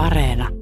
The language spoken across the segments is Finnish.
Areena.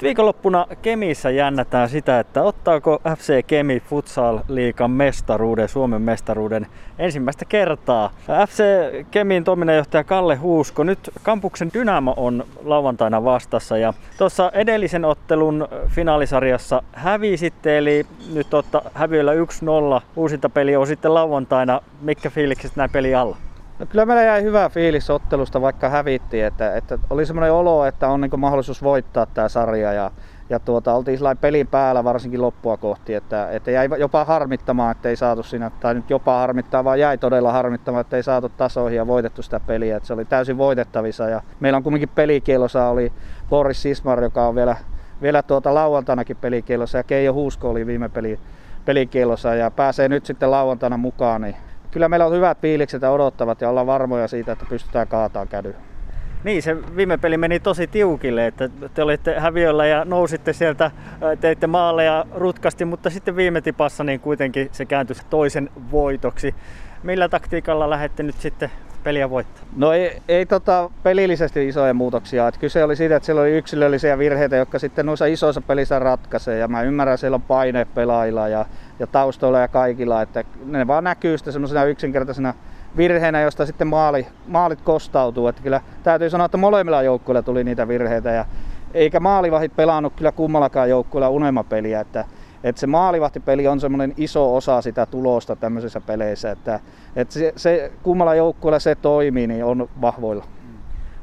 Nyt viikonloppuna Kemissä jännätään sitä, että ottaako FC Kemi Futsal Liikan mestaruuden, Suomen mestaruuden ensimmäistä kertaa. FC Kemin toiminnanjohtaja Kalle Huusko, nyt kampuksen Dynamo on lauantaina vastassa ja tuossa edellisen ottelun finaalisarjassa hävisitte, eli nyt otta häviöllä 1-0 uusinta peli on sitten lauantaina. Mikä fiilikset näin peli alla? No kyllä meillä jäi hyvä fiilis ottelusta, vaikka hävittiin. Että, että oli semmoinen olo, että on niin mahdollisuus voittaa tämä sarja. Ja, ja tuota, oltiin pelin päällä varsinkin loppua kohti, että, että jäi jopa harmittamaan, että ei saatu siinä, tai nyt jopa harmittaa, vaan jäi todella harmittamaan, että ei saatu tasoihin ja voitettu sitä peliä. Että se oli täysin voitettavissa ja meillä on kumminkin pelikielossa oli Boris Sismar, joka on vielä, vielä tuota lauantainakin pelikielossa ja Keijo Huusko oli viime peli, pelikielossa ja pääsee nyt sitten lauantaina mukaan, niin kyllä meillä on hyvät fiilikset ja odottavat ja ollaan varmoja siitä, että pystytään kaataan kädy. Niin, se viime peli meni tosi tiukille, että te olitte häviöllä ja nousitte sieltä, teitte maaleja rutkasti, mutta sitten viime tipassa niin kuitenkin se kääntyi toisen voitoksi. Millä taktiikalla lähette nyt sitten peliä voittaa? No ei, ei tota, pelillisesti isoja muutoksia. Et kyse oli siitä, että siellä oli yksilöllisiä virheitä, jotka sitten noissa isoissa pelissä ratkaisee. Ja mä ymmärrän, että siellä on paine pelaajilla ja, ja taustoilla ja kaikilla. Että ne vaan näkyy sitten semmoisena yksinkertaisena virheenä, josta sitten maali, maalit kostautuu. Että kyllä täytyy sanoa, että molemmilla joukkueilla tuli niitä virheitä. Ja eikä maalivahit pelannut kyllä kummallakaan joukkueella unelmapeliä. Että että se maalivahtipeli on semmoinen iso osa sitä tulosta tämmöisissä peleissä, että, että se, se, kummalla joukkueella se toimii, niin on vahvoilla.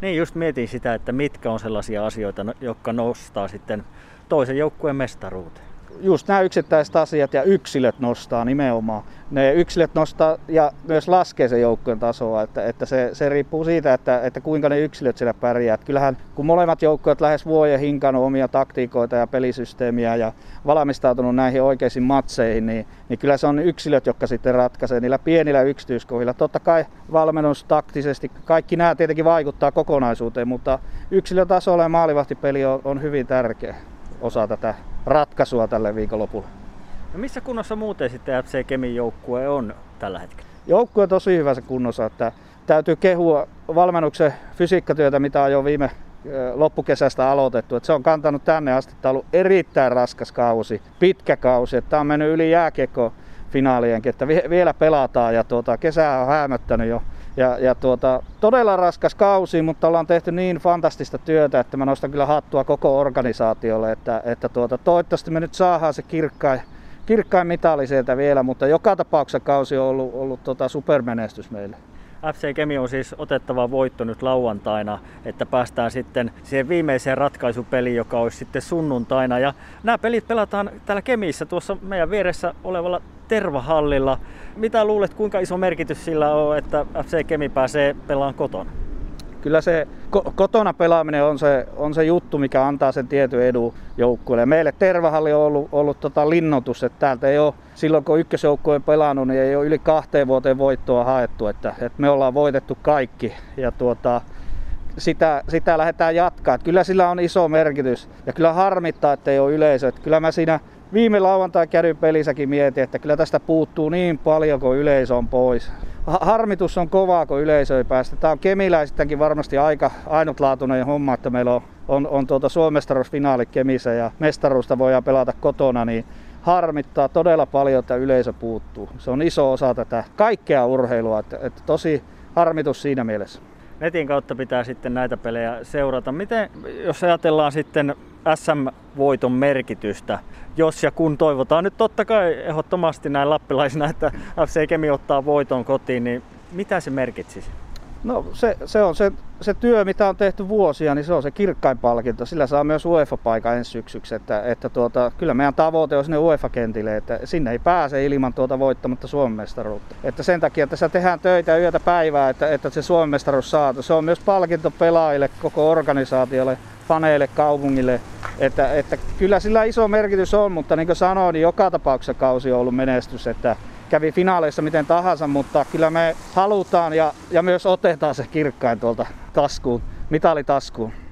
Niin, just mietin sitä, että mitkä on sellaisia asioita, no, jotka nostaa sitten toisen joukkueen mestaruuteen just nämä yksittäiset asiat ja yksilöt nostaa nimenomaan. Ne yksilöt nostaa ja myös laskee sen joukkueen tasoa, että, että se, se, riippuu siitä, että, että kuinka ne yksilöt siellä pärjää. Että kyllähän kun molemmat joukkueet lähes vuoden hinkannut omia taktiikoita ja pelisysteemiä ja valmistautunut näihin oikeisiin matseihin, niin, niin kyllä se on yksilöt, jotka sitten ratkaisee niillä pienillä yksityiskohdilla. Totta kai valmennus taktisesti, kaikki nämä tietenkin vaikuttaa kokonaisuuteen, mutta yksilötasolla ja maalivahtipeli on, on hyvin tärkeä osa tätä ratkaisua tälle viikonlopulle. No missä kunnossa muuten sitten FC Kemin joukkue on tällä hetkellä? Joukkue on tosi hyvässä kunnossa, että täytyy kehua valmennuksen fysiikkatyötä, mitä on jo viime loppukesästä aloitettu. Että se on kantanut tänne asti. Tämä on ollut erittäin raskas kausi, pitkä kausi. Tämä on mennyt yli jääkiekko finaalienkin, että vielä pelataan ja tuota, kesää on häämöttänyt jo ja, ja tuota, todella raskas kausi, mutta ollaan tehty niin fantastista työtä, että mä nostan kyllä hattua koko organisaatiolle, että, että tuota, toivottavasti me nyt saadaan se kirkkain, kirkkain mitali sieltä vielä, mutta joka tapauksessa kausi on ollut, ollut tota supermenestys meille. FC Kemi on siis otettava voitto nyt lauantaina, että päästään sitten siihen viimeiseen ratkaisupeliin, joka olisi sitten sunnuntaina. Ja nämä pelit pelataan täällä Kemissä tuossa meidän vieressä olevalla Tervahallilla. Mitä luulet, kuinka iso merkitys sillä on, että FC Kemi pääsee pelaamaan kotona? Kyllä se kotona pelaaminen on se, on se juttu, mikä antaa sen tietyn edun joukkueelle. Meille Tervahalli on ollut, ollut tota linnoitus, että täältä ei ole, silloin kun ykkösjoukkue on pelannut, niin ei ole yli kahteen vuoteen voittoa haettu. Että, että me ollaan voitettu kaikki ja tuota, sitä, sitä lähdetään jatkaa. Kyllä sillä on iso merkitys ja kyllä harmittaa, että ei ole yleisö. Että kyllä mä siinä viime lauantai kädyn pelissäkin mietin, että kyllä tästä puuttuu niin paljon, kun yleisö on pois. Harmitus on kovaa, kun yleisö ei päästä. Tämä on kemiläisittäinkin varmasti aika ainutlaatuinen homma, että meillä on, on, on tuota Suomestaruusfinaali Kemissä ja mestaruusta voidaan pelata kotona, niin harmittaa todella paljon, että yleisö puuttuu. Se on iso osa tätä kaikkea urheilua, että, että tosi harmitus siinä mielessä. Netin kautta pitää sitten näitä pelejä seurata. Miten, jos ajatellaan sitten SM-voiton merkitystä, jos ja kun toivotaan nyt totta kai ehdottomasti näin lappilaisina, että FC Kemi ottaa voiton kotiin, niin mitä se merkitsisi? No se, se on se, se työ, mitä on tehty vuosia, niin se on se kirkkain palkinto. Sillä saa myös UEFA-paikan ensi syksyksi. Että, että tuota, kyllä meidän tavoite on sinne UEFA-kentille, että sinne ei pääse ilman tuota voittamatta Suomen mestaruutta. Että sen takia, tässä tehdään töitä yötä päivää, että, että se Suomen mestaruus saatu. Se on myös palkinto pelaajille, koko organisaatiolle, faneille, kaupungille. Että, että kyllä sillä iso merkitys on, mutta niin kuin sanoin, niin joka tapauksessa kausi on ollut menestys. Että kävi finaaleissa miten tahansa, mutta kyllä me halutaan ja, ja myös otetaan se kirkkain tuolta taskuun, mitalitaskuun.